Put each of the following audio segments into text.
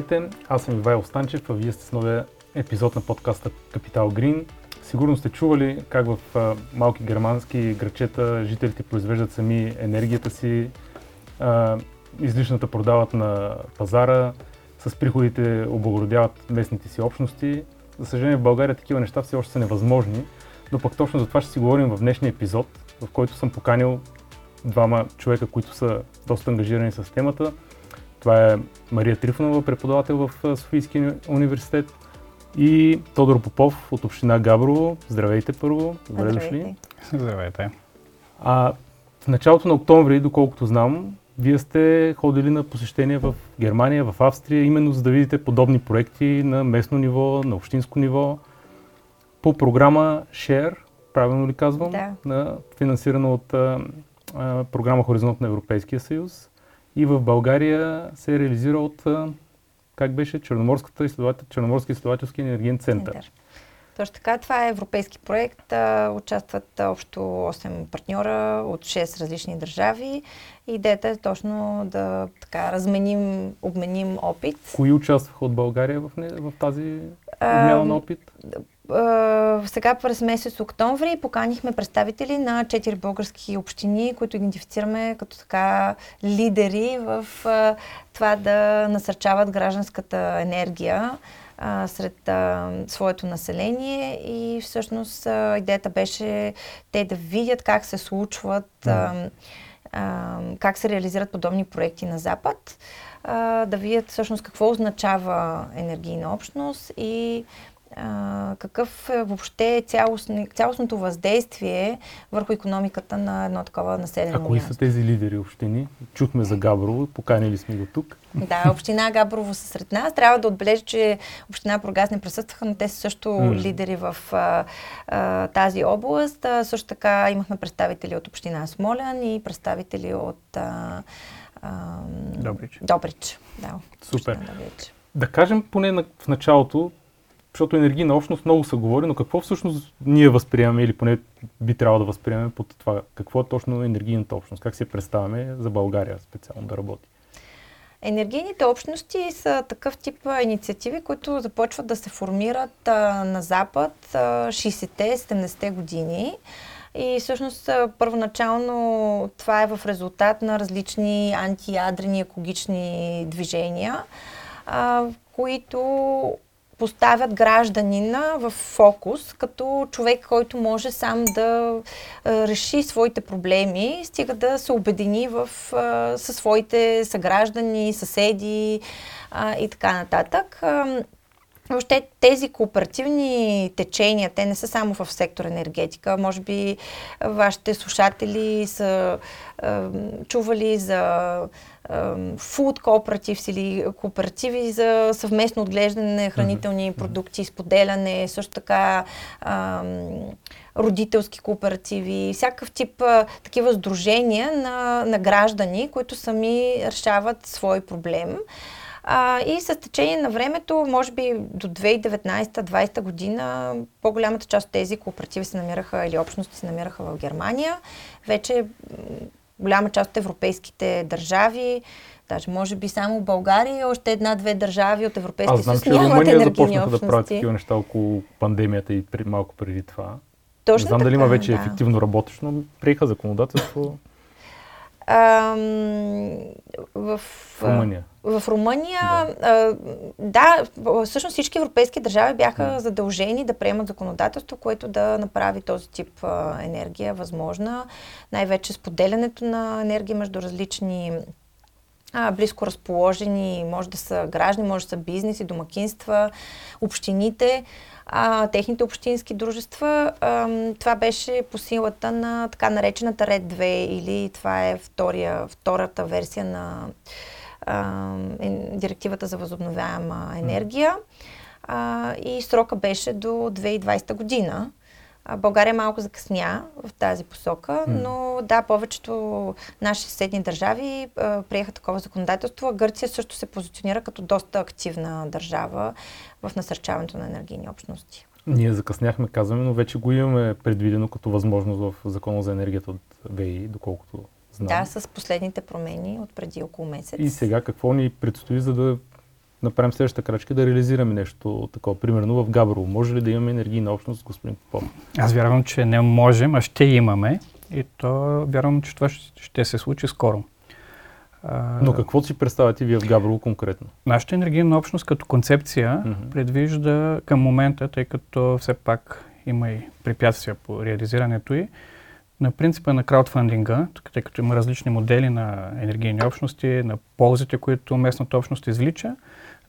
Здравейте, аз съм Ивайло Станчев, а вие сте с новия епизод на подкаста Капитал Грин. Сигурно сте чували как в малки германски грачета жителите произвеждат сами енергията си, излишната продават на пазара, с приходите облагородяват местните си общности. За съжаление в България такива неща все още са невъзможни, но пък точно за това ще си говорим в днешния епизод, в който съм поканил двама човека, които са доста ангажирани с темата. Това е Мария Трифонова, преподавател в Софийския университет и Тодор Попов от община Габрово. Здравейте първо, добре дошли. Здравейте. А в началото на октомври, доколкото знам, вие сте ходили на посещение в Германия, в Австрия, именно за да видите подобни проекти на местно ниво, на общинско ниво, по програма Share, правилно ли казвам? Да. На, финансирана от а, а, програма Хоризонт на Европейския съюз. И в България се реализира от, как беше, Черноморската изследовател, Черноморски изследователски енергиен център. Център. Точно така, това е европейски проект. Участват общо 8 партньора от 6 различни държави. Идеята е точно да така разменим, обменим опит. Кои участваха от България в, не, в тази обмяна на опит? Сега през месец октомври поканихме представители на 4 български общини, които идентифицираме като така лидери в това да насърчават гражданската енергия сред а, своето население. И всъщност а, идеята беше те да видят как се случват, а, как се реализират подобни проекти на Запад, да видят всъщност какво означава енергийна общност и а, какъв е въобще цялостно, цялостното въздействие върху економиката на едно такова населено А кои място. са тези лидери общини? Чухме за Габрово, поканили сме го тук. Да, община Габрово са сред нас. Трябва да отбележа, че община Прогас не присъстваха, но те са също М. лидери в а, а, тази област. А, също така имахме представители от община Смолян и представители от а, а, Добрич. Добрич. Да, Супер. Добрич. Да кажем поне в началото, защото енергийна общност много се говори, но какво всъщност ние възприемаме или поне би трябвало да възприемаме под това? Какво е точно енергийната общност? Как я представяме за България специално да работи? Енергийните общности са такъв тип инициативи, които започват да се формират а, на Запад а, 60-те, 70-те години. И всъщност първоначално това е в резултат на различни антиядрени екологични движения, а, които поставят гражданина в фокус, като човек, който може сам да реши своите проблеми, стига да се обедини в, със своите съграждани, съседи и така нататък. А, Въобще тези кооперативни течения, те не са само в сектор енергетика. Може би вашите слушатели са е, чували за фуд кооператив или кооперативи за съвместно отглеждане на хранителни продукти, споделяне, също така е, родителски кооперативи, всякакъв тип е, такива сдружения на, на граждани, които сами решават свой проблем. А, и с течение на времето, може би до 2019-2020 година, по-голямата част от тези кооперативи се намираха или общности се намираха в Германия. Вече голяма част от европейските държави, даже може би само България и още една-две държави от Европейския Аз знам, съюз че Румъния започнаха да правят такива неща около пандемията и при, малко преди това. Точно не знам дали има така, вече да. ефективно работещо, но приеха законодателство Ам, в, Румъния. В Румъния, да. да, всъщност всички европейски държави бяха М. задължени да приемат законодателство, което да направи този тип енергия възможна. Най-вече споделянето на енергия между различни а, близко разположени, може да са граждани, може да са бизнеси, домакинства, общините, а, техните общински дружества. А, това беше по силата на така наречената Ред 2 или това е втория, втората версия на а, е, директивата за възобновяема енергия. А, и срока беше до 2020 година. България малко закъсня в тази посока, но да, повечето наши съседни държави а, приеха такова законодателство. А Гърция също се позиционира като доста активна държава в насърчаването на енергийни общности. Ние закъсняхме, казваме, но вече го имаме предвидено като възможност в Закона за енергията от ВИ, доколкото знам. Да, с последните промени от преди около месец. И сега какво ни предстои, за да направим следващата крачка да реализираме нещо такова. Примерно в Габрово. Може ли да имаме енергийна общност, господин Попов? Аз вярвам, че не можем, а ще имаме. И то вярвам, че това ще се случи скоро. Но какво си представяте вие в Габрово конкретно? Нашата енергийна общност като концепция mm-hmm. предвижда към момента, тъй като все пак има и препятствия по реализирането й, на принципа на краудфандинга, тъй като има различни модели на енергийни общности, на ползите, които местната общност извлича,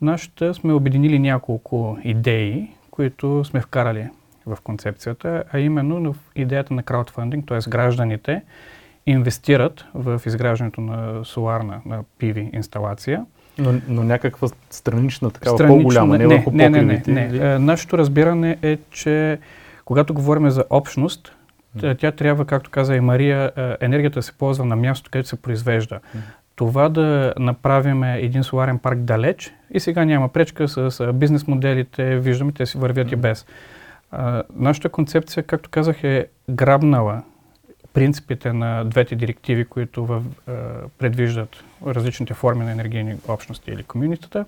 нашата сме обединили няколко идеи, които сме вкарали в концепцията, а именно в идеята на краудфандинг, т.е. гражданите инвестират в изграждането на соларна, на PV инсталация. Но, но някаква странична, такава странична, по-голяма, не, не върху не, не, не, не. не. Нашето разбиране е, че когато говорим за общност, тя трябва, както каза и Мария, енергията се ползва на място, където се произвежда. Това да направим един соларен парк далеч и сега няма пречка с бизнес моделите, виждаме, те си вървят и без. нашата концепция, както казах, е грабнала принципите на двете директиви, които в, е, предвиждат различните форми на енергийни общности или комюнитета,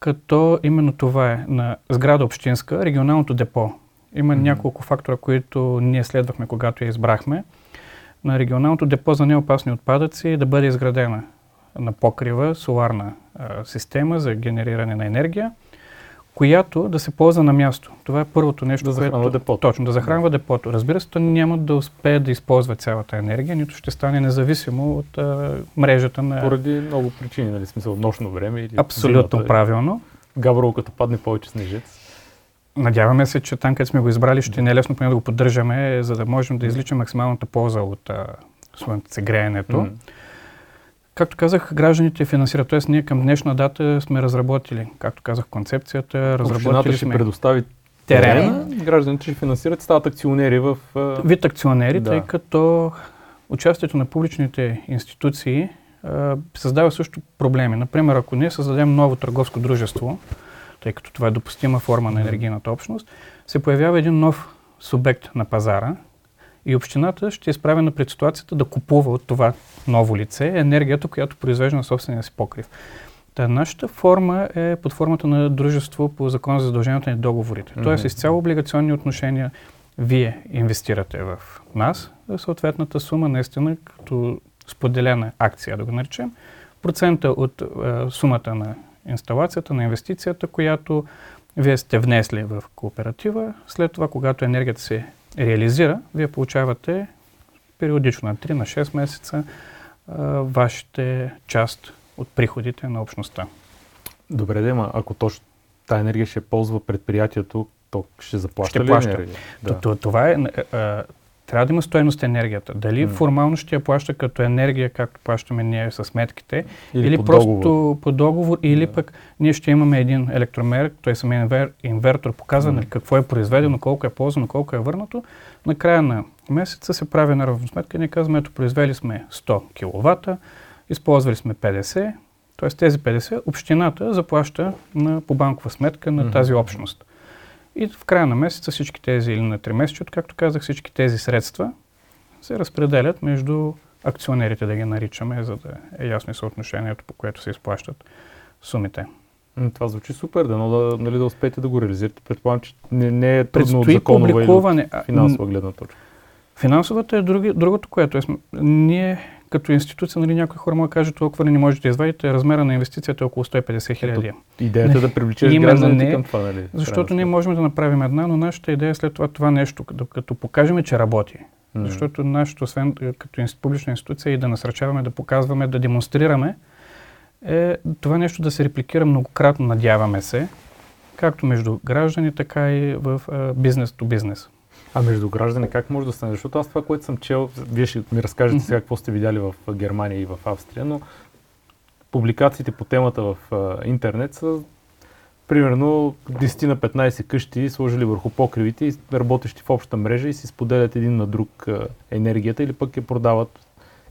като именно това е на сграда общинска, регионалното депо. Има mm-hmm. няколко фактора, които ние следвахме, когато я избрахме. На регионалното депо за неопасни отпадъци да бъде изградена на покрива соларна а, система за генериране на енергия – която да се ползва на място. Това е първото нещо, да захранва което... депото. Точно, да захранва депото. Разбира се, то няма да успее да използва цялата енергия, нито ще стане независимо от а, мрежата на... Поради много причини, нали, смисъл, нощно време или Абсолютно зимата, правилно. Габрово, като падне повече снежец. Надяваме се, че там, където сме го избрали, ще не е лесно поне да го поддържаме, за да можем да изличаме максималната полза от слънцегреенето. Mm. Както казах, гражданите финансират. Тоест, ние към днешна дата сме разработили, както казах, концепцията. Разработили ще сме предостави терена. Гражданите ще финансират, стават акционери в... Вид акционери, да. тъй като участието на публичните институции а, създава също проблеми. Например, ако ние създадем ново търговско дружество, тъй като това е допустима форма на енергийната общност, се появява един нов субект на пазара, и общината ще е изправена пред ситуацията да купува от това ново лице енергията, която произвежда на собствения си покрив. Та нашата форма е под формата на дружество по закона за задълженията на договорите. Mm-hmm. Тоест, изцяло облигационни отношения вие инвестирате в нас, съответната сума, наистина, като споделена акция, да го наречем, процента от е, сумата на инсталацията, на инвестицията, която вие сте внесли в кооператива. След това, когато енергията се реализира, вие получавате периодично на 3 на 6 месеца вашите част от приходите на общността. Добре, Дема, ако точно тази енергия ще ползва предприятието, то ще заплаща ще ли плаща. енергия? Да. Това е, трябва да има стоеност енергията. Дали mm. формално ще я плаща като енергия, както плащаме ние с сметките, или, или по просто договор. по договор, или да. пък ние ще имаме един електромер, той самия инвер, инвертор показва mm. какво е произведено, колко е ползвано, колко е върнато. Накрая на месеца се прави на равносметка и ние казваме, ето произвели сме 100 кВт, използвали сме 50, т.е. тези 50 общината заплаща на, по банкова сметка на mm-hmm. тази общност. И в края на месеца всички тези, или на 3 месеца, както казах, всички тези средства се разпределят между акционерите, да ги наричаме, за да е ясно съотношението, по което се изплащат сумите. Това звучи супер, да, да, нали, да успеете да го реализирате. Предполагам, че не, не е трудно Предстои от законова или от финансова гледна точка. Финансовата е други, другото, което е. Ние като институция, нали, някои хора могат да кажат, толкова не можете да извадите, размера на инвестицията е около 150 хиляди. Идеята е да привлечеш гражданите не, към това, нали? Защото ние можем да направим една, но нашата идея е след това това нещо, като, като покажем, че работи. Mm-hmm. Защото нашето, освен е, като публична институция и да насръчаваме, да показваме, да демонстрираме, е това нещо да се репликира многократно, надяваме се, както между граждани, така и в бизнес то бизнес. А между граждани как може да стане? Защото аз това, което съм чел, вие ще ми разкажете сега какво сте видяли в Германия и в Австрия, но публикациите по темата в интернет са примерно 10 на 15 къщи сложили върху покривите и работещи в обща мрежа и си споделят един на друг енергията или пък я продават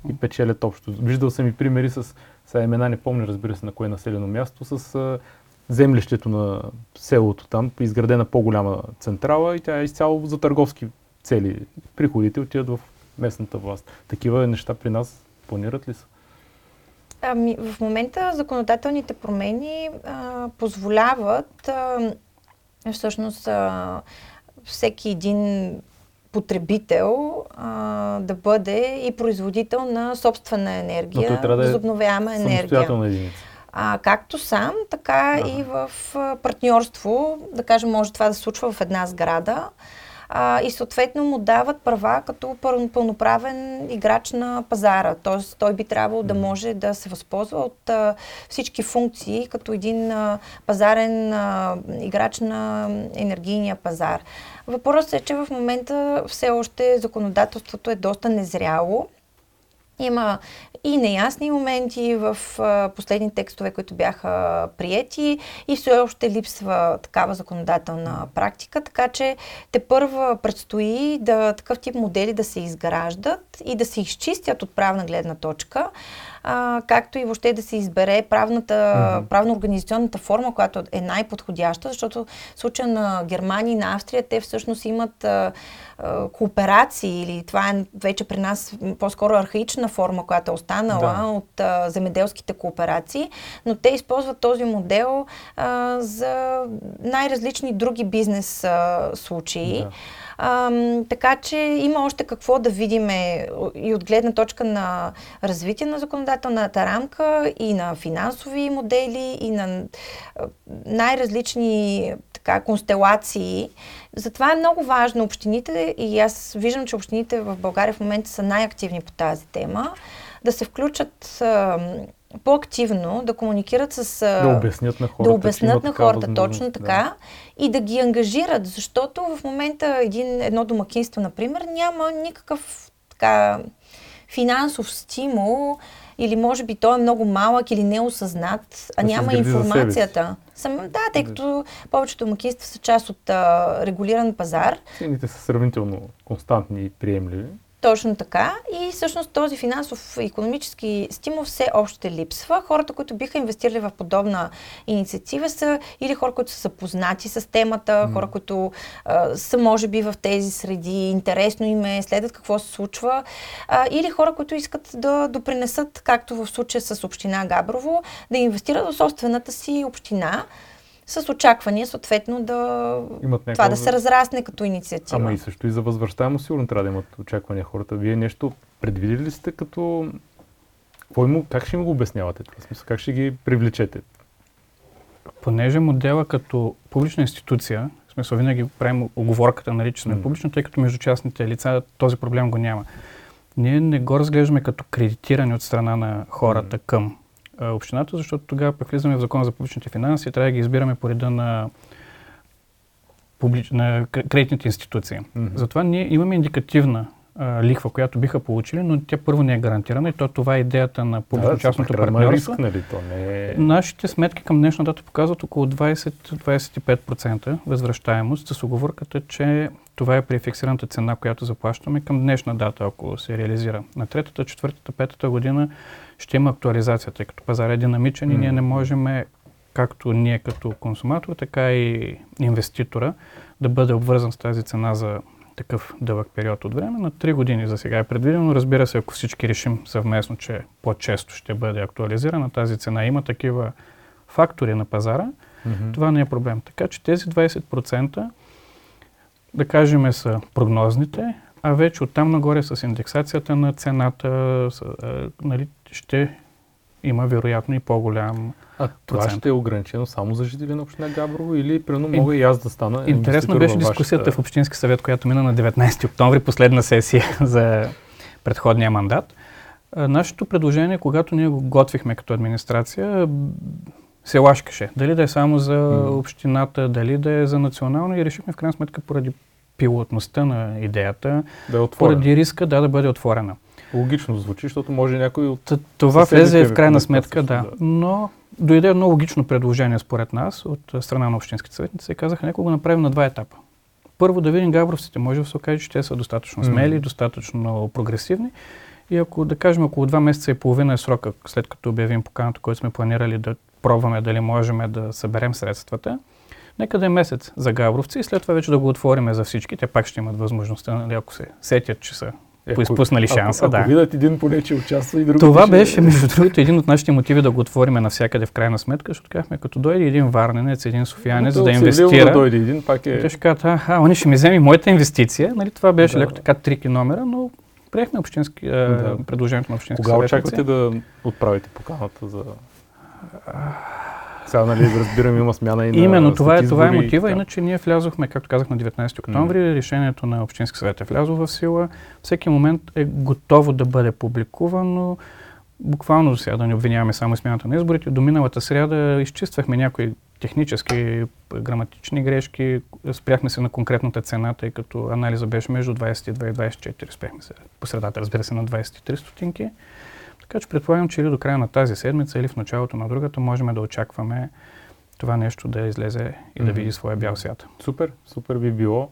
и печелят общо. Виждал съм и примери с, сега имена не помня разбира се на кое населено място, с землището на селото там, изградена по-голяма централа и тя е изцяло за търговски цели. Приходите отиват в местната власт. Такива неща при нас планират ли са? Ами, в момента законодателните промени а, позволяват а, всъщност а, всеки един потребител а, да бъде и производител на собствена енергия, да възобновяема енергия. единица. А, както сам, така ага. и в партньорство, да кажем, може това да се случва в една сграда а, и съответно му дават права като пълноправен играч на пазара. Тоест той би трябвало да може да се възползва от а, всички функции като един а, пазарен а, играч на енергийния пазар. Въпросът е, че в момента все още законодателството е доста незряло. Има и неясни моменти в последни текстове, които бяха приети. И все още липсва такава законодателна практика, така че те първа предстои да такъв тип модели да се изграждат и да се изчистят от правна гледна точка, а, както и въобще да се избере правната, mm-hmm. правно-организационната форма, която е най-подходяща, защото в случая на Германия и на Австрия те всъщност имат а, а, кооперации или това е вече при нас по-скоро архаична форма, която е останала да. от а, земеделските кооперации, но те използват този модел а, за най-различни други бизнес а, случаи. Да. А, така че има още какво да видим и от гледна точка на развитие на законодателната рамка, и на финансови модели, и на най-различни така, констелации. Затова е много важно общините, и аз виждам, че общините в България в момента са най-активни по тази тема, да се включат по-активно да комуникират с... Да обяснят на хората. Да обяснят на хората, точно така. Да. И да ги ангажират, защото в момента един, едно домакинство, например, няма никакъв така финансов стимул или може би той е много малък или неосъзнат, а да няма информацията. Сам, да, тъй като повечето домакинства са част от а, регулиран пазар. Цените са сравнително константни и приемливи. Точно така. И всъщност този финансов и економически стимул все още липсва. Хората, които биха инвестирали в подобна инициатива са или хора, които са запознати с темата, mm. хора, които а, са може би в тези среди, интересно им е, следят какво се случва, а, или хора, които искат да допринесат, както в случая с община Габрово, да инвестират в собствената си община с очаквания, съответно, да имат някакъв... това да се разрасне като инициатива. Ама и също и за възвръщаемост сигурно трябва да имат очаквания хората. Вие нещо предвидели ли сте като... Кой му, как ще им го обяснявате? В смисъл, как ще ги привлечете? Понеже модела като публична институция, в смисъл винаги правим оговорката, нали, че сме mm. публична, тъй като между частните лица този проблем го няма. Ние не го разглеждаме като кредитиране от страна на хората mm. към общината, защото тогава пък влизаме в закона за публичните финанси и трябва да ги избираме по реда на, публич... на кредитните институции. Mm-hmm. Затова ние имаме индикативна а, лихва, която биха получили, но тя първо не е гарантирана и то това е идеята на публично-частното да, партньорство. Риск, нали? То не е... Нашите сметки към днешна дата показват около 20-25% възвръщаемост с оговорката, че това е при фиксираната цена, която заплащаме към днешна дата, ако се реализира. На третата, четвъртата, петата година ще има актуализация, тъй като пазар е динамичен и ние не можем, както ние като консуматор, така и инвеститора, да бъде обвързан с тази цена за такъв дълъг период от време. На 3 години за сега е предвидено. Разбира се, ако всички решим съвместно, че по-често ще бъде актуализирана тази цена, има такива фактори на пазара, mm-hmm. това не е проблем. Така че тези 20% да кажем са прогнозните, а вече оттам нагоре с индексацията на цената, с, а, нали, ще има вероятно и по-голям а това ще е ограничено само за жители на община Габрово или примерно мога и аз да стана Интересно беше дискусията вашата... в Общински съвет, която мина на 19 октомври, последна сесия за предходния мандат. Нашето предложение, когато ние го готвихме като администрация, се лашкаше. Дали да е само за общината, дали да е за национално и решихме в крайна сметка поради пилотността на идеята, да е поради риска да, да бъде отворена. Логично звучи, защото може някой от... Това влезе в крайна сметка, да. да. Но дойде едно логично предложение според нас от страна на общинските съветници и казаха, нека го направим на два етапа. Първо да видим габровците. Може да се окаже, че те са достатъчно смели, mm. достатъчно прогресивни. И ако, да кажем, около два месеца и половина е срока, след като обявим поканата, който сме планирали да пробваме дали можем да съберем средствата, нека да е месец за габровци и след това вече да го отвориме за всички. Те пак ще имат възможността, нали, ако се сетят, че са е, поизпуснали шанса. Ако, да. ако видят един поне, че участва и друг. Това беше, между другото, един от нашите мотиви да го отвориме навсякъде в крайна сметка, защото казахме, като дойде един варненец, един софиянец, за да инвестира. Да дойде един, пак е... Те ще кажат, а, они ще ми вземе моята инвестиция. Нали, това беше да. леко така трики номера, но приехме общински, да. предложението на общински Кога очаквате да отправите поканата за... Сега, нали, разбирам, има смяна и на Именно, това е, това е мотива, иначе ние влязохме, както казах, на 19 октомври, mm. решението на Общински съвет е влязло в сила. Всеки момент е готово да бъде публикувано. Буквално за сега да не обвиняваме само смяната на изборите. До миналата сряда изчиствахме някои технически, граматични грешки, спряхме се на конкретната цена, тъй като анализа беше между 22 и 24, спряхме се по средата, разбира се, на 23 стотинки. Така че предполагам, че или до края на тази седмица, или в началото на другата, можем да очакваме това нещо да излезе и да види своя бял свят. Супер, супер би било.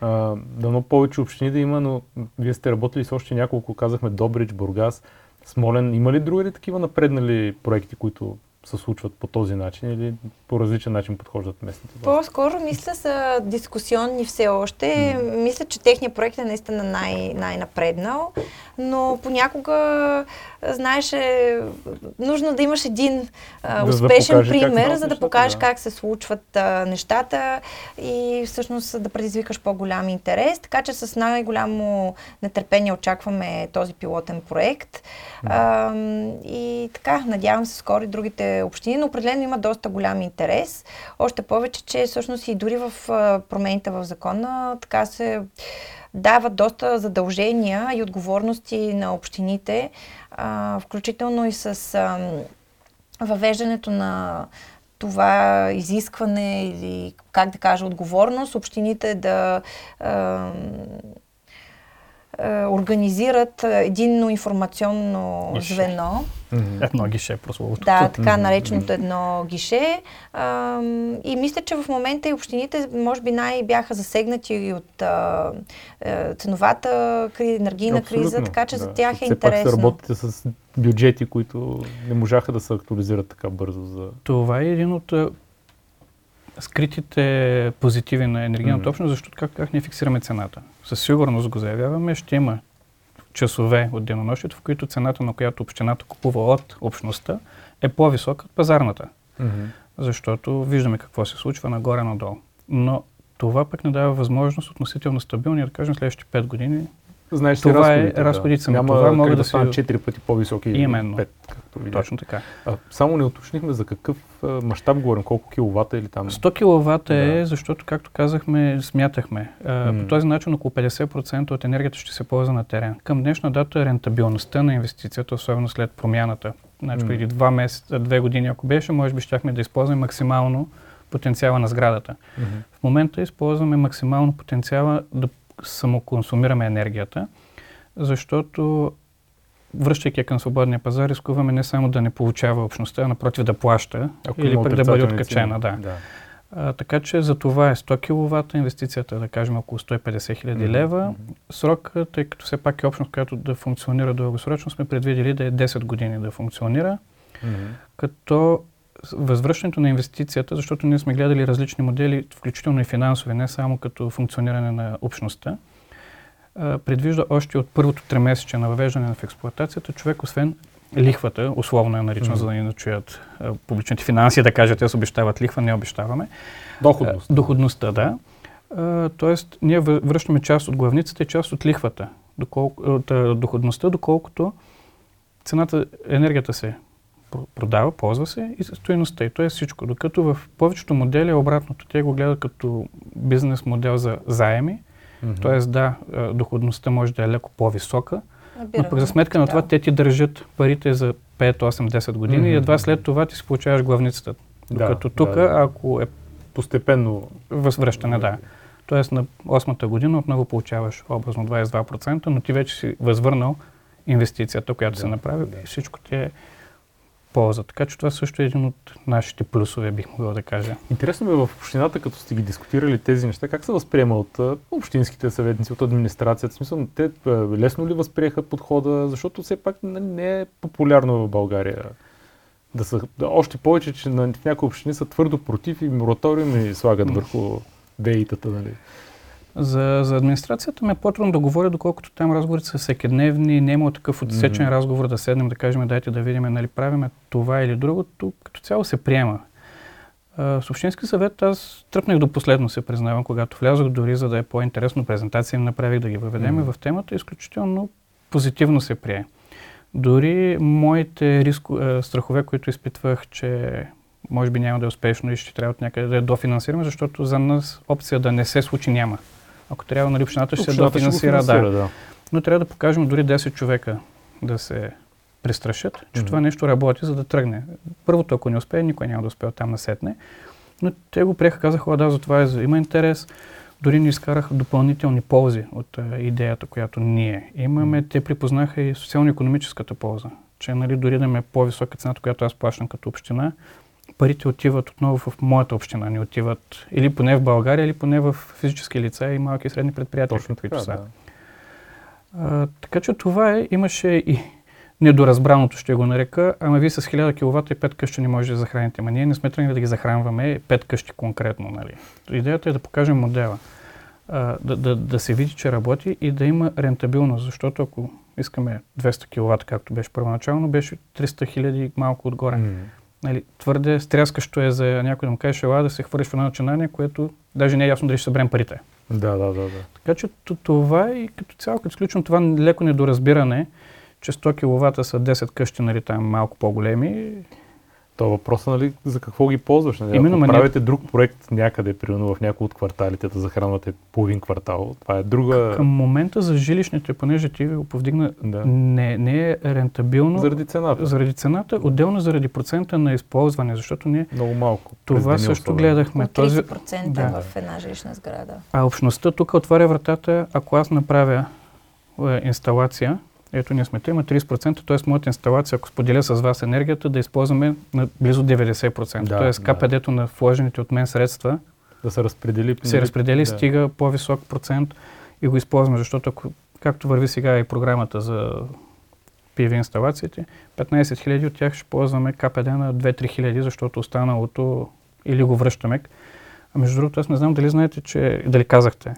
А, дано повече общини да има, но вие сте работили с още няколко, казахме Добрич, Бургас, Смолен. Има ли други такива напреднали проекти, които се случват по този начин или по различен начин подхождат местните власти? По-скоро мисля са дискусионни все още. Mm. Мисля, че техният проект е наистина най- най-напреднал, но понякога, знаеш, е нужно да имаш един а, успешен да пример, за да покажеш да. как се случват а, нещата и всъщност да предизвикаш по-голям интерес. Така че с най-голямо нетърпение очакваме този пилотен проект. А, и така, надявам се скоро и другите общини, но определено има доста голям интерес. Още повече, че всъщност и дори в промените в закона така се дават доста задължения и отговорности на общините, включително и с въвеждането на това изискване или, как да кажа, отговорност, общините да е, организират единно информационно гише. звено. Mm-hmm. Едно гише, прословото. Да, така нареченото едно гише. А, и мисля, че в момента и общините, може би, най-бяха засегнати от а, е, ценовата кри, енергийна Абсолютно, криза, така че да. за тях е Все интересно. Пак се работите с бюджети, които не можаха да се актуализират така бързо. За... Това е един от скритите позитиви на енергийната mm-hmm. общност, защото как, как ние фиксираме цената? Със сигурност го заявяваме, ще има часове от денонощието, в които цената, на която общината купува от общността, е по-висока от пазарната. Mm-hmm. Защото виждаме какво се случва нагоре-надолу. Но това пък не дава възможност относително стабилни, да кажем, следващите 5 години Знаеш това е разходите да. Няма това могат да, да са 4 пъти по-високи Именно. 5, както видях. Точно така. А, само не уточнихме за какъв мащаб говорим, колко киловата или там? 100 киловата е, да. е, защото, както казахме, смятахме. А, mm. По този начин около 50% от енергията ще се ползва на терен. Към днешна дата рентабилността на инвестицията, особено след промяната, значи преди два месеца, две години, ако беше, може би щяхме да използваме максимално потенциала на сградата. Mm-hmm. В момента използваме максимално потенциала да самоконсумираме енергията, защото връщайки към свободния пазар, рискуваме не само да не получава общността, а напротив да плаща Ако или пък да бъде откачена. Да. да. А, така че за това е 100 кВт инвестицията, да кажем около 150 хиляди лева. Срок, тъй като все пак е общност, която да функционира дългосрочно, сме предвидели да е 10 години да функционира. Mm-hmm. Като възвръщането на инвестицията, защото ние сме гледали различни модели, включително и финансови, не само като функциониране на общността, предвижда още от първото тримесечие на въвеждане в експлуатацията, човек, освен лихвата, условно е наричано, mm-hmm. за да ни начуят публичните финанси, да кажат, те се обещават лихва, не обещаваме. Доходност. доходността, да. тоест, ние връщаме част от главницата и част от лихвата, доколко, от доходността, доколкото цената, енергията се продава, ползва се и стоеността. И то е всичко. Докато в повечето модели е обратното. Те го гледат като бизнес модел за заеми. Mm-hmm. Тоест, да, доходността може да е леко по-висока, но пък за сметка на това те ти държат парите за 5, 8, 10 години mm-hmm. и едва след това ти си получаваш главницата. Докато да, тук, да, да. ако е постепенно възвръщане, да. Тоест на 8-та година отново получаваш образно 22%, но ти вече си възвърнал инвестицията, която да, се направи да. и всичко ти е полза. Така че това също е един от нашите плюсове, бих могъл да кажа. Интересно ми е в общината, като сте ги дискутирали тези неща, как се възприема от общинските съветници, от администрацията? В смисъл, те лесно ли възприеха подхода, защото все пак не е популярно в България да са, да, още повече, че в някои общини са твърдо против и мораториуми слагат върху ВЕИ-тата, нали? За, за администрацията ме е по-трудно да говоря, доколкото там разговорите са всекидневни, не има такъв отсечен mm-hmm. разговор да седнем, да кажем, дайте да видим, нали правиме това или другото, като цяло се приема. А, с Общински съвет аз тръпнах до последно, се признавам, когато влязох дори за да е по-интересно презентация, им направих да ги въведем mm-hmm. в темата, изключително позитивно се прие. Дори моите риско, страхове, които изпитвах, че може би няма да е успешно и ще трябва от някъде да я дофинансираме, защото за нас опция да не се случи няма. Ако трябва, нали, общината ще се дофинансира, да. да. Но трябва да покажем дори 10 човека да се престрашат, че mm-hmm. това нещо работи, за да тръгне. Първото, ако не успее, никой няма да успее там насетне. Но те го приеха, казаха, да, за това е, има интерес. Дори ни изкараха допълнителни ползи от а, идеята, която ние имаме. Те припознаха и социално-економическата полза. Че нали, дори да ме е по-висока цената, която аз плащам като община, парите отиват отново в моята община, не отиват или поне в България, или поне в физически лица и малки и средни предприятия, Точно които са. Да. А, така че това е, имаше и недоразбраното ще го нарека, ама вие с 1000 кВт и 5 къщи не може да захраните. Ама ние не сме тръгнали да ги захранваме 5 къщи конкретно. Нали. Идеята е да покажем модела. А, да, да, да се види, че работи и да има рентабилност, защото ако искаме 200 кВт, както беше първоначално, беше 300 хиляди малко отгоре. Mm. Нали, твърде стряскащо е за някой да му каже, ела да се хвърлиш в едно начинание, което даже не е ясно дали ще съберем парите. Да, да, да. да. Така че това и като цяло, като изключвам това леко недоразбиране, че 100 кВт са 10 къщи, нали, там малко по-големи, то въпросът, нали, за какво ги ползваш? Нали? Именно, Ако правите не... друг проект някъде, примерно в някои от кварталите, да захранвате половин квартал, това е друга... Към момента за жилищните, понеже ти го повдигна, да. не, не е рентабилно. Заради цената. Заради цената, отделно заради процента на използване, защото ние... Много малко. Това също особено. гледахме. От 30% да. в една жилищна сграда. А общността тук отваря вратата, ако аз направя е, инсталация, ето ние сме има 30%, т.е. моята инсталация, ако споделя с вас енергията, да използваме на близо 90%. Да, т.е. КПД-то на вложените от мен средства да се разпредели. Се разпредели, да. стига по-висок процент и го използваме, защото ако, както върви сега и програмата за PV инсталациите, 15 000 от тях ще ползваме КПД на 2-3 хиляди, защото останалото или го връщаме. А между другото, аз не знам дали знаете, че, дали казахте,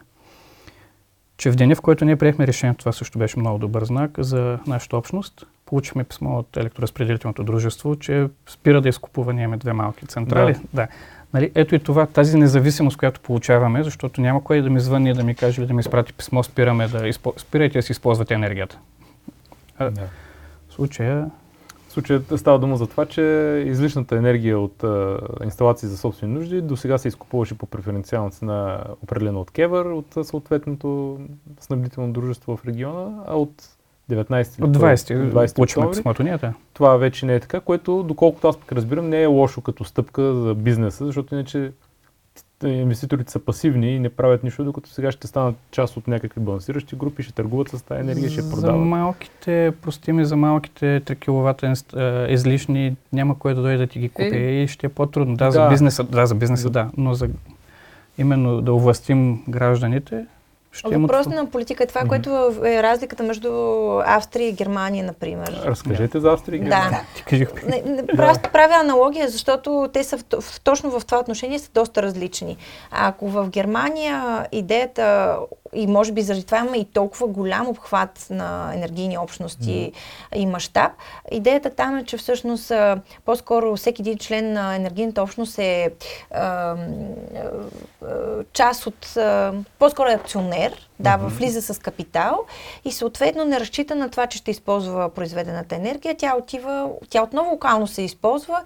че в деня, в който ние приехме решението, това също беше много добър знак за нашата общност, получихме писмо от електроразпределителното дружество, че спира да изкупува, ние имаме две малки централи. Да. да. Нали, ето и това, тази независимост, която получаваме, защото няма кой да ми звъни да ми каже или да ми изпрати писмо, спираме да изпо... спирайте да си използвате енергията. А, да. В случая случая става дума за това, че излишната енергия от а, инсталации за собствени нужди до сега се изкупуваше по преференциална цена, определена от Кевър, от съответното снабдително дружество в региона, а от 19 От 20, 20 получихме писмото, ние да. Това вече не е така, което, доколкото аз пък разбирам, не е лошо като стъпка за бизнеса, защото иначе инвеститорите са пасивни и не правят нищо, докато сега ще станат част от някакви балансиращи групи, ще търгуват с тази енергия, ще продават. За малките, прости ми, за малките 3 кВт излишни, няма кой да дойде да ти ги купи е, и ще е по-трудно. Да, да, за бизнеса, да, за бизнеса, да, но за именно да овластим гражданите, ще Въпрос на политика е това, mm-hmm. което е разликата между Австрия и Германия, например. Разкажете за Австрия и Германия. Да. Не, не, просто правя аналогия, защото те са в, в, точно в това отношение са доста различни. Ако в Германия идеята и може би заради това има и толкова голям обхват на енергийни общности mm. и мащаб. Идеята там е, че всъщност по-скоро всеки един член на енергийната общност е а, част от, по-скоро е акционер, да, mm-hmm. влиза с капитал и съответно не разчита на това, че ще използва произведената енергия. Тя отива, тя отново локално се използва,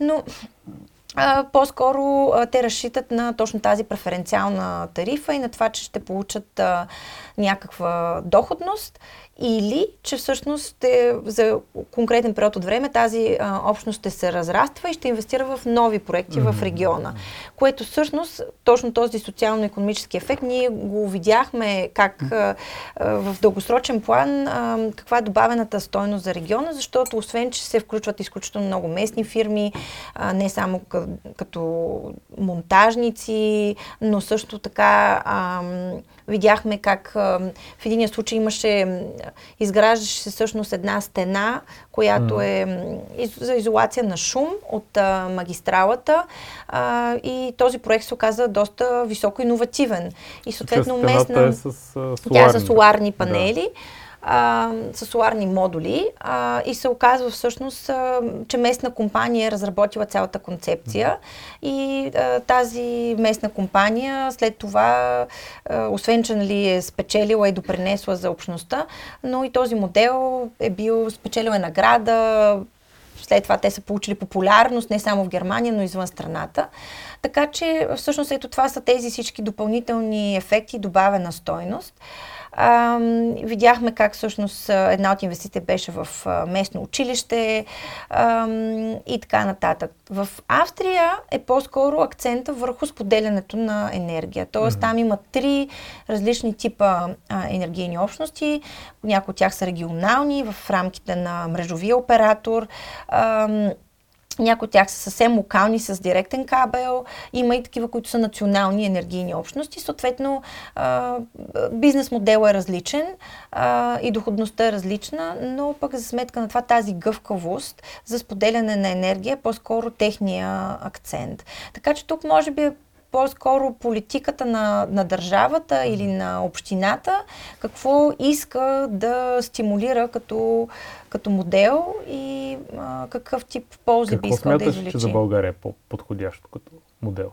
но по-скоро те разчитат на точно тази преференциална тарифа и на това, че ще получат а, някаква доходност или че всъщност е, за конкретен период от време тази а, общност ще се разраства и ще инвестира в нови проекти mm-hmm. в региона. Което всъщност, точно този социално-економически ефект, ние го видяхме как а, а, в дългосрочен план а, каква е добавената стойност за региона, защото освен, че се включват изключително много местни фирми, а, не само къ- като монтажници, но също така а, видяхме как в един случай имаше изграждаше се всъщност една стена, която е за изолация на шум от магистралата и този проект се оказа доста високо иновативен. И съответно местна... Е с, соларни. Тя е с соларни панели. Да а, с соларни модули а, и се оказва всъщност, а, че местна компания е разработила цялата концепция и а, тази местна компания след това, а, освен че нали, е спечелила и допринесла за общността, но и този модел е бил спечелил е награда, след това те са получили популярност не само в Германия, но и извън страната. Така че всъщност ето това са тези всички допълнителни ефекти, добавена стойност. А, видяхме как всъщност една от инвестициите беше в местно училище а, и така нататък. В Австрия е по-скоро акцента върху споделянето на енергия. Тоест mm-hmm. там има три различни типа а, енергийни общности. Някои от тях са регионални в рамките на мрежовия оператор. А, някои от тях са съвсем локални с директен кабел. Има и такива, които са национални енергийни общности. Съответно, бизнес модел е различен и доходността е различна, но пък за сметка на това тази гъвкавост за споделяне на енергия е по-скоро техния акцент. Така че тук може би е по-скоро политиката на, на държавата или на общината, какво иска да стимулира като, като модел и а, какъв тип ползи какво би искал да извлече. че за България е по-подходящо като модел?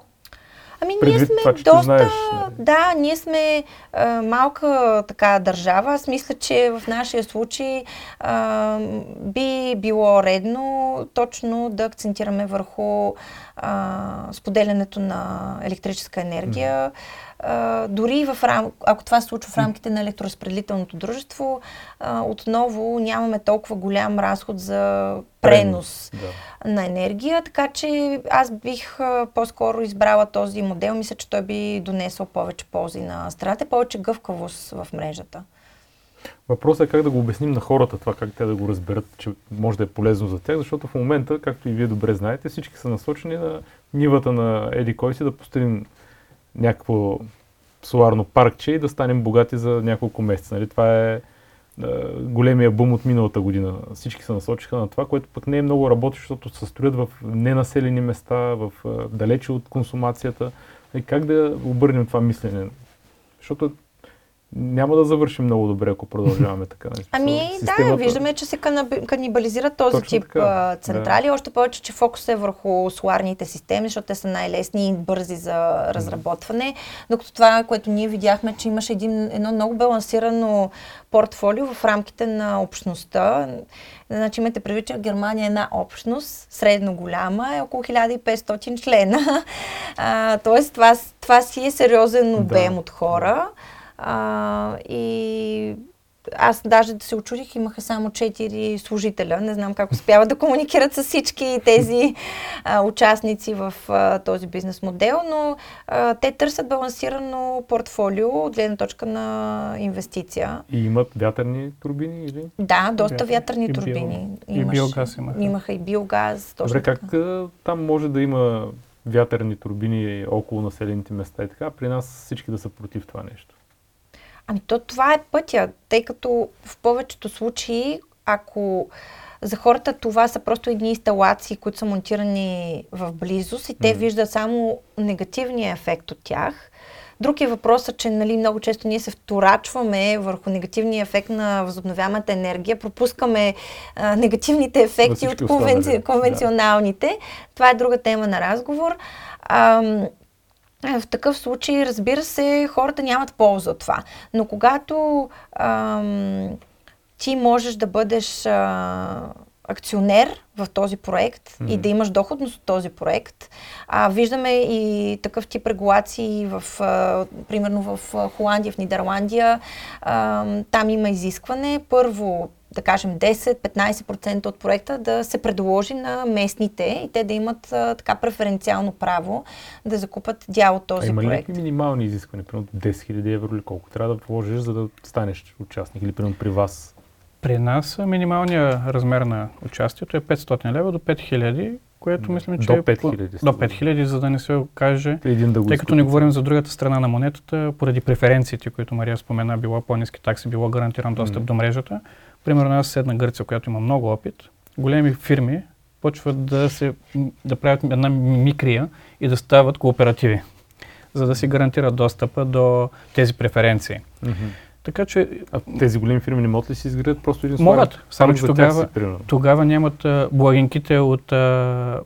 Ами ние сме това, доста... Знаеш, да, ние сме а, малка така държава. Аз мисля, че в нашия случай а, би било редно точно да акцентираме върху а, споделянето на електрическа енергия. А, дори в рам... ако това се случва в рамките на електроразпределителното дружество, а, отново нямаме толкова голям разход за пренос да. на енергия, така че аз бих а, по-скоро избрала този модел. Мисля, че той би донесъл повече ползи на страната, повече гъвкавост в мрежата. Въпросът е как да го обясним на хората това, как те да го разберат, че може да е полезно за тях, защото в момента, както и вие добре знаете, всички са насочени на нивата на Еди кой си да постигнем някакво соларно паркче и да станем богати за няколко месеца. Нали? Това е, големия бум от миналата година. Всички се насочиха на това, което пък не е много работещо, защото се строят в ненаселени места, в далече от консумацията. И как да обърнем това мислене? Защото няма да завършим много добре, ако продължаваме така. Нали? Ами системата... да, виждаме, че се канибализират този Точно тип така. централи. Да. Още повече, че фокус е върху соларните системи, защото те са най-лесни и бързи за разработване. Докато това, което ние видяхме, че имаше един, едно много балансирано портфолио в рамките на общността. Значи имате предвид, че Германия е една общност, средно голяма, е около 1500 члена. А, тоест това, това си е сериозен обем да. от хора. А, и аз даже да се очудих, имаха само 4 служителя. Не знам как успяват да комуникират с всички тези а, участници в а, този бизнес модел, но а, те търсят балансирано портфолио от гледна точка на инвестиция. И имат вятърни турбини? Или? Да, доста Вятър. вятърни и турбини. Имаш, и биогаз имаха. Имаха и биогаз. Точно Добре, как така. там може да има вятърни турбини около населените места и така, при нас всички да са против това нещо? Ами то това е пътя, тъй като в повечето случаи, ако за хората това са просто едни инсталации, които са монтирани в близост и те mm. виждат само негативния ефект от тях. Друг е въпросът, че нали, много често ние се вторачваме върху негативния ефект на възобновяемата енергия, пропускаме а, негативните ефекти от конвенци... конвенционалните. Да. Това е друга тема на разговор. А, в такъв случай, разбира се, хората нямат полза от това. Но когато ам, ти можеш да бъдеш а, акционер в този проект mm-hmm. и да имаш доходност от този проект. А, виждаме и такъв тип регулации, в, а, примерно в Холандия, в Нидерландия. А, там има изискване. Първо, да кажем 10-15% от проекта да се предложи на местните и те да имат а, така преференциално право да закупат дял от този а има проект. Има ли минимални изисквания? Примерно 10 000 евро или колко трябва да вложиш, за да станеш участник или примерно при вас? При нас минималният размер на участието е 500 лева до 5000 което мислим, че... До 5000. До 5000, за да не се окаже, Един да го тъй като не говорим за другата страна на монетата, поради преференциите, които Мария спомена, било по-низки такси, било гарантиран достъп mm. до мрежата. Примерно аз седна Гърция, която има много опит, големи фирми почват да, се, да правят една микрия и да стават кооперативи, за да си гарантират достъпа до тези преференции. Mm-hmm. Така че... А тези големи фирми не могат ли си изградят просто един Могат, само че тогава, си, тогава нямат благинките от а,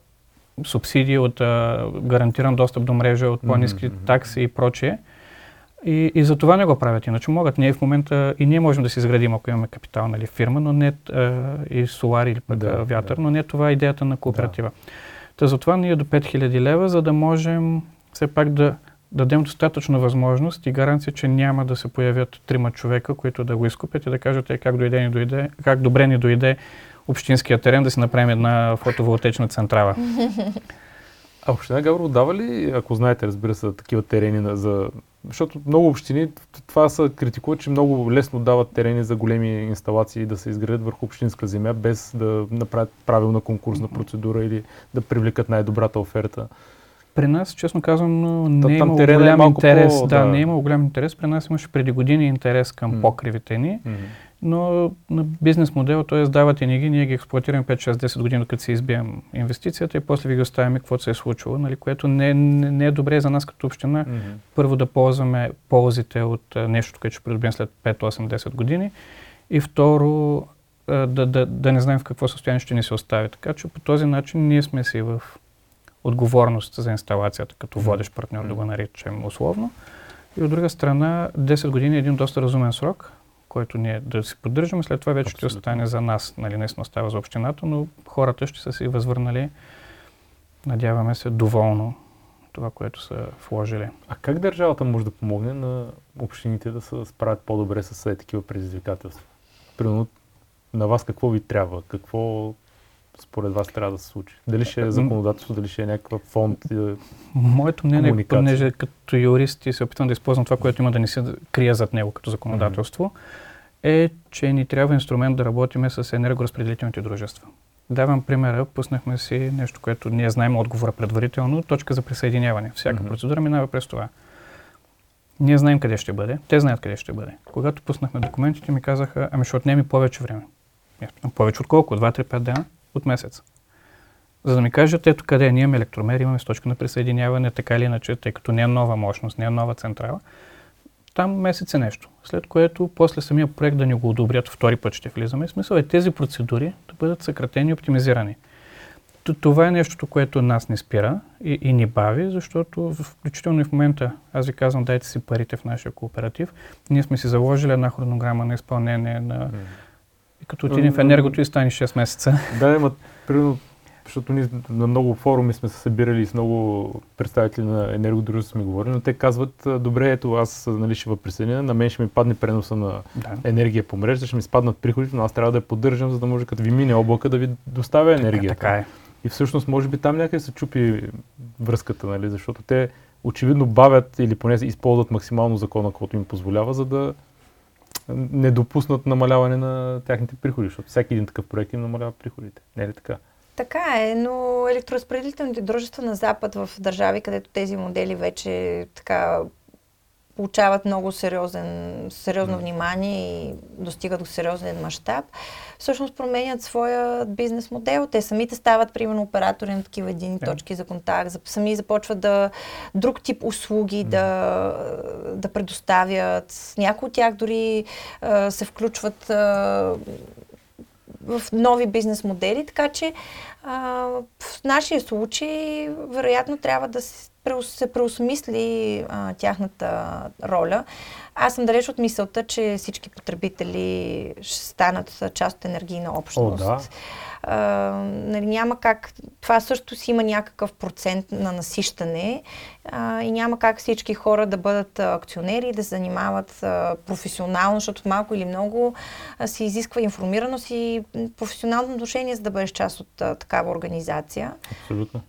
субсидии, от а, гарантиран достъп до мрежа, от по-низки mm-hmm. такси и прочее. И, и за това не го правят. Иначе могат. Ние в момента и ние можем да си изградим, ако имаме капитал, нали, фирма, но не а, и солари или пък да, вятър, да. но не това е идеята на кооператива. Да. Та затова ние до 5000 лева, за да можем все пак да дадем достатъчно възможност и гаранция, че няма да се появят трима човека, които да го изкупят и да кажат е, как, дойде, ни дойде, как добре ни дойде общинския терен да си направим една фотоволтечна централа. А община Гавро дава ли, ако знаете, разбира се, такива терени за... Защото много общини това са критикуват, че много лесно дават терени за големи инсталации да се изградят върху общинска земя, без да направят правилна конкурсна процедура или да привлекат най-добрата оферта. При нас, честно казвам, не е имало голям е интерес. По, да, да, не е имало голям интерес. При нас имаше преди години интерес към mm. покривите ни, mm-hmm. Но на бизнес модел, т.е. давате ни ги, ние ги експлуатираме 5-6-10 години, докато си избием инвестицията и после ви ги оставяме каквото се е случило, нали, което не, не, не е добре за нас като община. Mm-hmm. Първо да ползваме ползите от нещо, което ще придобием след 5-8-10 години и второ да, да, да не знаем в какво състояние ще ни се остави. Така че по този начин ние сме си в отговорност за инсталацията като водещ партньор, да го наричам условно. И от друга страна, 10 години е един доста разумен срок, който ние да си поддържаме. След това вече Абсолютно. ще остане за нас, нали, наистина остава за общината, но хората ще са си възвърнали, надяваме се, доволно това, което са вложили. А как държавата може да помогне на общините да се справят по-добре с такива предизвикателства? Примерно, на вас какво ви трябва? Какво според вас трябва да се случи? Дали ще е законодателство, дали ще е някакъв фонд? Моето мнение, е, понеже като юрист и се опитвам да използвам това, което има да ни се крие зад него като законодателство, е, че ни трябва инструмент да работиме с енергоразпределителните дружества. Давам примера, пуснахме си нещо, което ние знаем отговора предварително, точка за присъединяване. Всяка процедура минава през това. Ние знаем къде ще бъде, те знаят къде ще бъде. Когато пуснахме документите, ми казаха, ами ще отнеми повече време. Повече от колко? 2-3-5 дена? От месец. За да ми кажат, ето къде ние имаме електромер, имаме с точка на присъединяване, така или иначе, тъй като не е нова мощност, не е нова централа, там месец е нещо. След което после самия проект да ни го одобрят, втори път ще влизаме. Смисъл е тези процедури да бъдат съкратени и оптимизирани. Това е нещото, което нас не спира и, и ни бави, защото включително и в момента, аз ви казвам, дайте си парите в нашия кооператив. Ние сме си заложили една хронограма на изпълнение на и като отидем в енергото и стане 6 месеца. Да, има, примерно, защото ние на много форуми сме се събирали с много представители на енергодружество сме говорили, но те казват, добре, ето аз нали, ще присъединя, на мен ще ми падне преноса на да. енергия по мрежа, ще ми спаднат приходите, но аз трябва да я поддържам, за да може като ви мине облака да ви доставя енергия. Така, така е. И всъщност, може би там някъде се чупи връзката, нали, защото те очевидно бавят или поне използват максимално закона, който им позволява, за да не допуснат намаляване на тяхните приходи, защото всеки един такъв проект им намалява приходите. Не е ли така? Така е, но електроразпределителните дружества на Запад в държави, където тези модели вече така получават много сериозен, сериозно внимание и достигат до сериозен мащаб, всъщност променят своя бизнес модел. Те самите стават, примерно, оператори на такива едини yeah. точки за контакт, сами започват да друг тип услуги mm. да, да предоставят. Някои от тях дори а, се включват а, в нови бизнес модели, така че а, в нашия случай вероятно трябва да се се преосмисли а, тяхната роля. Аз съм далеч от мисълта, че всички потребители ще станат част от енергийна общност. О, да. А, нали, няма как. Това също си има някакъв процент на насищане а, и няма как всички хора да бъдат акционери да се занимават а, професионално, защото малко или много а, се изисква информираност и професионално отношение, за да бъдеш част от а, такава организация. Абсолютно.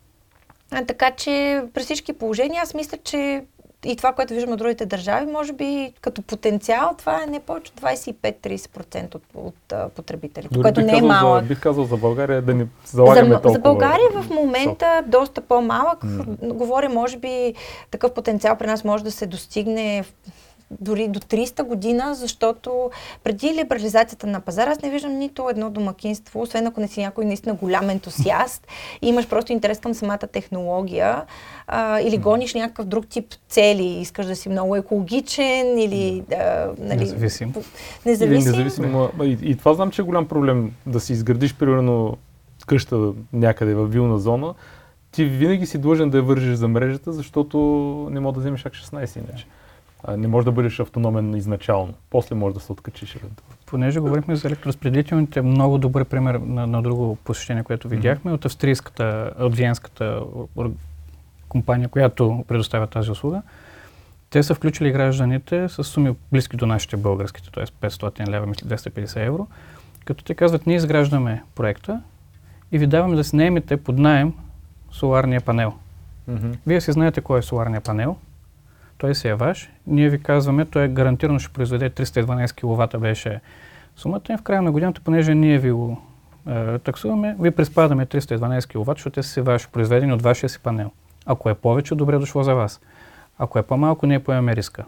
А, така че при всички положения аз мисля, че и това, което виждаме от другите държави, може би като потенциал, това е не повече 25-30% от, от а, потребителите, Дори което не е малък. За, бих казал за България да не залагаме за, толкова. за България в момента доста по-малък. М. Говоря, може би такъв потенциал при нас може да се достигне в- дори до 300 година, защото преди либерализацията на пазара аз не виждам нито едно домакинство, освен ако не си някой наистина голям ентусиаст и имаш просто интерес към самата технология а, или гониш някакъв друг тип цели, искаш да си много екологичен или а, нали, Независим. по- Или независим. И, и това знам, че е голям проблем да си изградиш, примерно, къща някъде в вилна зона. Ти винаги си длъжен да я вържиш за мрежата, защото не мога да вземеш как 16 иначе. А, не можеш да бъдеш автономен изначално. После можеш да се откачиш. евентуално. Понеже говорихме за електроразпределителните, много добър пример на, на друго посещение, което видяхме от австрийската, от виенската компания, която предоставя тази услуга. Те са включили гражданите с суми близки до нашите българските, т.е. 500 лева, мисля 250 евро, като те казват, ние изграждаме проекта и ви даваме да си наемете под найем соларния панел. Мгм. Вие си знаете кой е соларния панел. Той си е ваш. Ние ви казваме, той е гарантирано ще произведе 312 кВт беше сумата и в края на годината, понеже ние ви го е, таксуваме, ви приспадаме 312 кВт, защото те са си ваши, произведени от вашия си панел. Ако е повече, добре дошло за вас. Ако е по-малко, ние поемаме риска.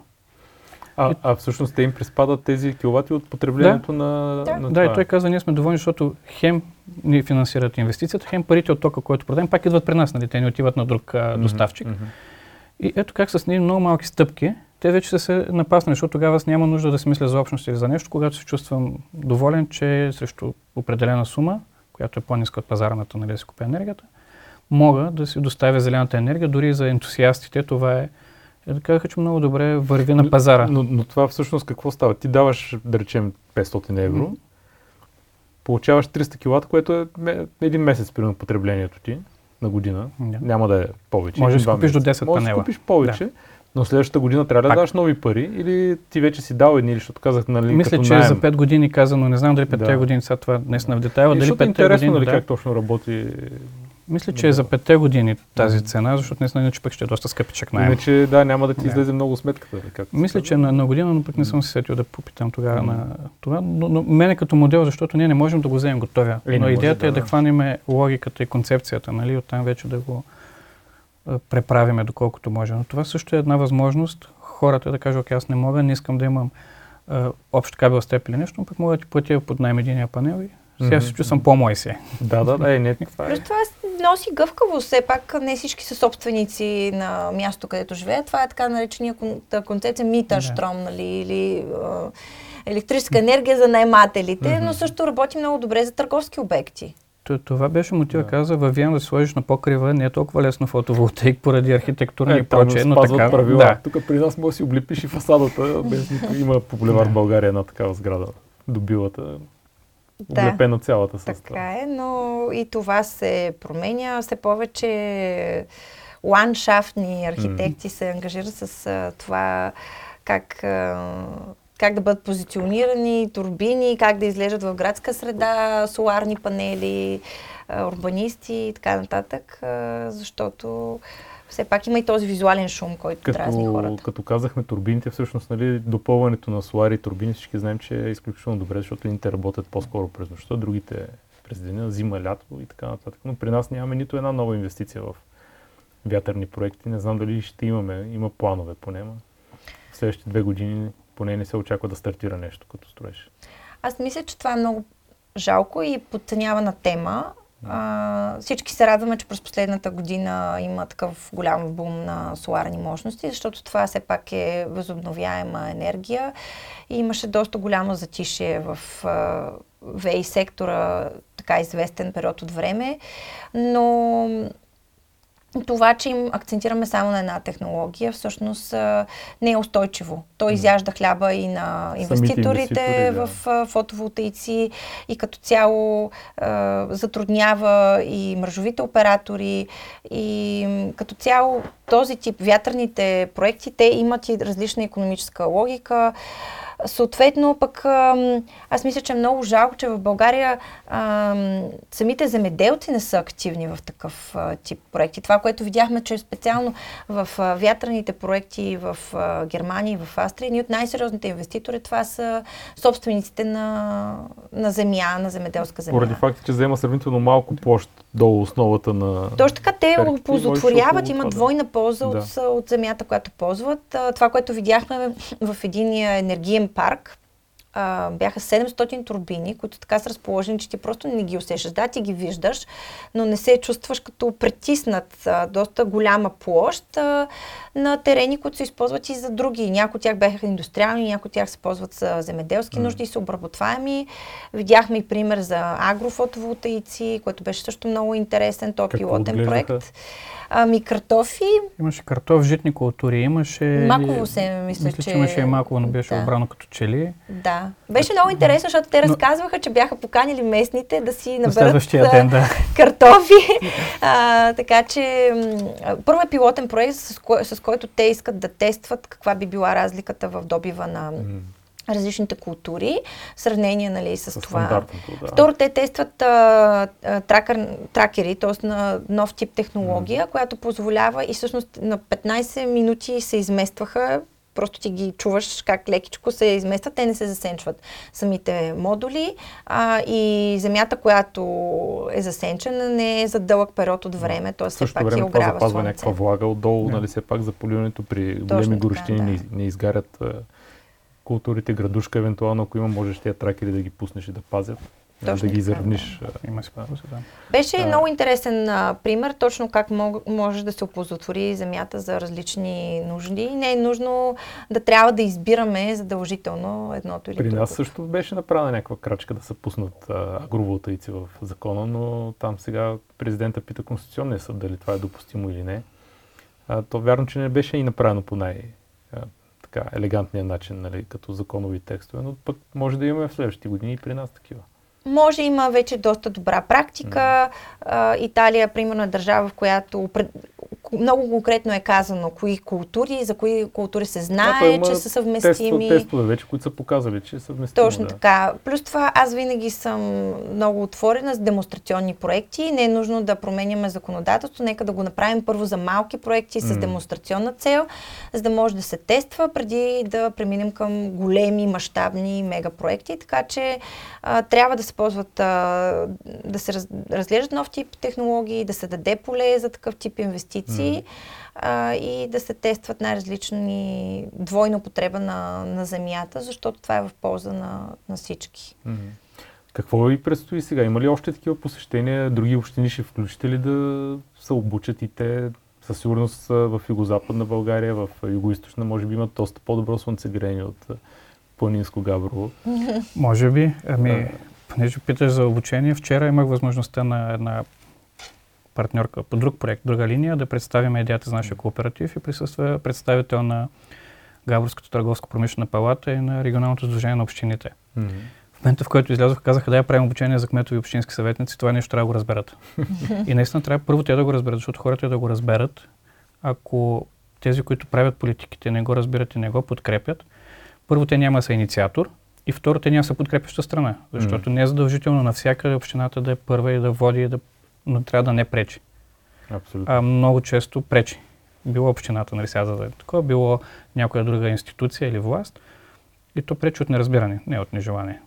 А, а всъщност те им приспадат тези киловати от потреблението на, Да. на Да, и това. той каза, ние сме доволни, защото хем ни финансират инвестицията, хем парите от тока, който продаем, пак идват при нас, нали? те не отиват на друг а, доставчик. мгм. И ето как с ние много малки стъпки, те вече са се напаснали, защото тогава аз няма нужда да си мисля за общност или за нещо, когато се чувствам доволен, че срещу определена сума, която е по-ниска от пазарната, нали, да си купя енергията, мога да си доставя зелената енергия, дори за ентусиастите това е е, казаха, че много добре върви на пазара. Но, но това всъщност какво става? Ти даваш, да речем, 500 евро, Мгм. получаваш 300 киловатт, което е един месец, примерно, потреблението ти на година. Да. Няма да е повече. Може да си купиш до месеца. 10 Може да панела. си купиш повече, но следващата година трябва да даваш нови пари или ти вече си дал едни, защото казах, нали, Мисля, че наем. за 5 години казано, не знам дали 5 Да. години, сега това наистина в детайла, дали защото е 5 интересно, години, нали, да. как точно работи. Мисля, че е за 5 години тази цена, защото наистина иначе пък ще е доста скъпичък найем. Иначе, да, няма да ти излезе много сметката. Както Мисля, че на, на година, но пък не съм се сетил да попитам тогава на това. Но, но мене като модел, защото ние не можем да го вземем готовя. Е, не но идеята е да, да да. хванеме логиката и концепцията, нали, оттам вече да го преправиме доколкото може. Но това също е една възможност хората да кажат, окей, аз не мога, не искам да имам общ кабел степ или нещо, но пък мога да ти платя под найем единия панел и сега се чувствам по-мой си. Да, да, да, е, не, това е. Плюс това носи гъвкавост. Все пак не всички са собственици на място, където живеят. Това е така наречения концепция мита Да. штром, нали, или електрическа енергия за наймателите, но също работи много добре за търговски обекти. Това беше мотива, Да. каза, във Виена да се сложиш на покрива, не е толкова лесно фотоволтаик поради архитектурни и Е, там прочее, но така. правила. Да. Тук при нас може да си облепиш и фасадата, без никой. Има по булевар Да. България една такава сграда. Добилата. Да. Облепена цялата с това. Така е, но и това се променя. Все повече ландшафтни архитекти се ангажират с а, това как, а, как да бъдат позиционирани турбини, как да излежат в градска среда соларни панели, а, урбанисти и така нататък, а, защото все пак има и този визуален шум, който дразни Като, хората. като казахме турбините, всъщност нали, допълването на солари и турбини всички знаем, че е изключително добре, защото едните работят по-скоро през нощта, другите през деня, зима, лято и така нататък. Но при нас нямаме нито една нова инвестиция в вятърни проекти. Не знам дали ще имаме, има планове поне, в следващите две години поне не се очаква да стартира нещо като строеж. Аз мисля, че това е много жалко и подценявана тема. А, всички се радваме, че през последната година има такъв голям бум на соларни мощности, защото това все пак е възобновяема енергия. И имаше доста голямо затишие в а, ВЕИ сектора, така известен период от време, но това, че им акцентираме само на една технология, всъщност не е устойчиво. То изяжда хляба и на инвеститорите инвеститори, да. в фотоволтаици и като цяло затруднява и мрежовите оператори и като цяло този тип вятърните проекти, те имат и различна економическа логика. Съответно пък аз мисля, че е много жалко, че в България а, самите земеделци не са активни в такъв а, тип проекти. Това, което видяхме, че специално в а, вятърните проекти в а, Германия и в Австрия, едни от най-сериозните инвеститори, това са собствениците на, на земя, на земеделска земя. Поради факта, че взема сравнително малко площ до основата на... Точно така, те оползотворяват, имат двойна полза да. от, от земята, която ползват. Това, което видяхме в един енергиен парк, а, бяха 700 турбини, които така са разположени, че ти просто не ги усещаш. Да, ти ги виждаш, но не се чувстваш като притиснат а, доста голяма площ а, на терени, които се използват и за други. Някои от тях бяха индустриални, някои от тях се ползват за земеделски нужди и са обработваеми. Видяхме и пример за агрофотоволтаици, който беше също много интересен. То е пилотен проект. Ами картофи. Имаше картоф, житни култури, имаше... Маково се, мисля, мисля че... че имаше и маково, но беше да. обрано като чели. Да. Беше много интересно, защото те но... разказваха, че бяха поканили местните да си наберат ден, да. картофи. а, така че първо е пилотен проект, с, ко... с който те искат да тестват каква би била разликата в добива на различните култури, в сравнение нали, с, с това. Да. Второ, те тестват а, а, тракър, тракери, т.е. на нов тип технология, mm. която позволява и всъщност на 15 минути се изместваха просто ти ги чуваш как лекичко се изместват, те не се засенчват самите модули а, и земята, която е засенчена, не е за дълъг период от време, т.е. все пак време, е огрява запазва някаква влага отдолу, yeah. нали, все пак за поливането при големи горещини да. не, не изгарят културите, градушка, евентуално, ако има, можеш тези тракери да ги пуснеш и да пазят. Точно да ги изравниш. Да. Има си да. Беше а, много интересен а, пример, точно как мог, може да се опозотвори земята за различни нужди. Не е нужно да трябва да избираме задължително едното или При другото. нас също беше направена някаква крачка да се пуснат агроволтаици в закона, но там сега президента пита Конституционния съд дали това е допустимо или не. А, то вярно, че не беше и направено по най- така елегантния начин, нали, като законови текстове, но пък може да имаме в следващите години и при нас такива. Може има вече доста добра практика. Mm. Италия, примерно, е държава, в която много конкретно е казано кои култури, за кои култури се знае, да, че са съвместими. Тесто, тестове вече, които са показали, че са съвместими. Точно да. така. Плюс това аз винаги съм много отворена с демонстрационни проекти. Не е нужно да променяме законодателство. Нека да го направим първо за малки проекти с mm. демонстрационна цел, за да може да се тества преди да преминем към големи, мащабни мегапроекти. Така че а, трябва да се ползват, а, да се раз, разглеждат нов тип технологии, да се даде поле за такъв тип инвестиции mm. а, и да се тестват най-различни двойна употреба на, на земята, защото това е в полза на, на всички. Mm. Какво ви предстои сега? Има ли още такива посещения? Други общини ще включите ли да се обучат и те? Със сигурност в Юго-Западна България, в Юго-Источна, може би имат доста по-добро слънцегрение от планинско Габрово. Може би. Ами, понеже питаш за обучение, вчера имах възможността на една партньорка по друг проект, друга линия, да представим идеята за нашия кооператив и присъства представител на Габровската търговско промишлена палата и на регионалното сдружение на общините. Mm-hmm. В момента, в който излязох, казаха да я правим обучение за кметови общински съветници, това нещо трябва да го разберат. и наистина трябва първо те да го разберат, защото хората да го разберат. Ако тези, които правят политиките, не го разбират и не го подкрепят, първо те няма са инициатор и второ те няма са подкрепяща страна, защото mm. не е задължително навсякъде общината да е първа и да води, и да, но трябва да не пречи. Абсолютно. А много често пречи. Било общината, нали сега да е такова, било някоя друга институция или власт. И то пречи от неразбиране, не от нежелание.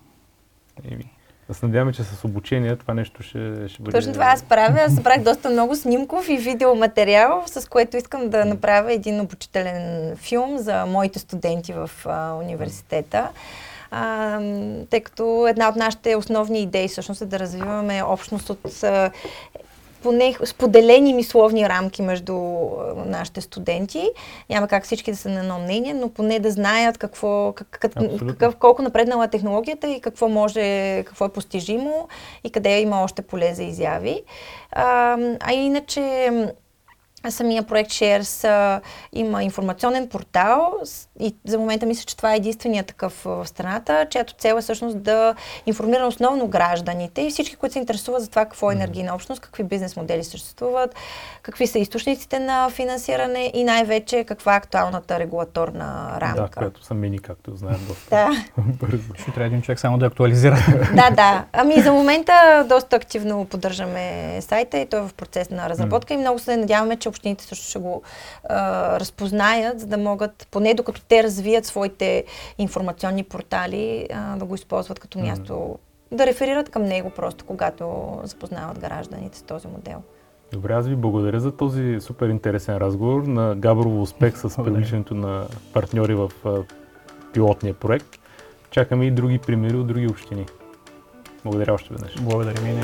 Да се надяваме, че с обучение това нещо ще, ще бъде... Точно това аз правя. Аз събрах доста много снимков и видеоматериал, с което искам да направя един обучителен филм за моите студенти в а, университета. А, тъй като една от нашите основни идеи всъщност е да развиваме общност от а, поне споделени мисловни рамки между нашите студенти. Няма как всички да са на едно мнение, но поне да знаят какво, как, какъв, колко напреднала е технологията и какво може, какво е постижимо и къде има още поле за изяви. А, а иначе самия проект Shares има информационен портал и за момента мисля, че това е единствения такъв в страната, чиято цел е всъщност да информира основно гражданите и всички, които се интересуват за това какво е енергийна общност, какви бизнес модели съществуват, какви са източниците на финансиране и най-вече каква е актуалната регулаторна рамка. Да, която са мини, както знаем доста да. бързо. Ще трябва един човек само да актуализира. да, да. Ами за момента доста активно поддържаме сайта и той е в процес на разработка и много се надяваме, че общините също ще го а, разпознаят, за да могат, поне докато те развият своите информационни портали, а, да го използват като място, mm. да реферират към него просто, когато запознават гражданите с този модел. Добре, аз ви благодаря за този супер интересен разговор. На Габрово успех с привличането на партньори в пилотния проект. Чакаме и други примери от други общини. Благодаря още веднъж. Благодаря ми.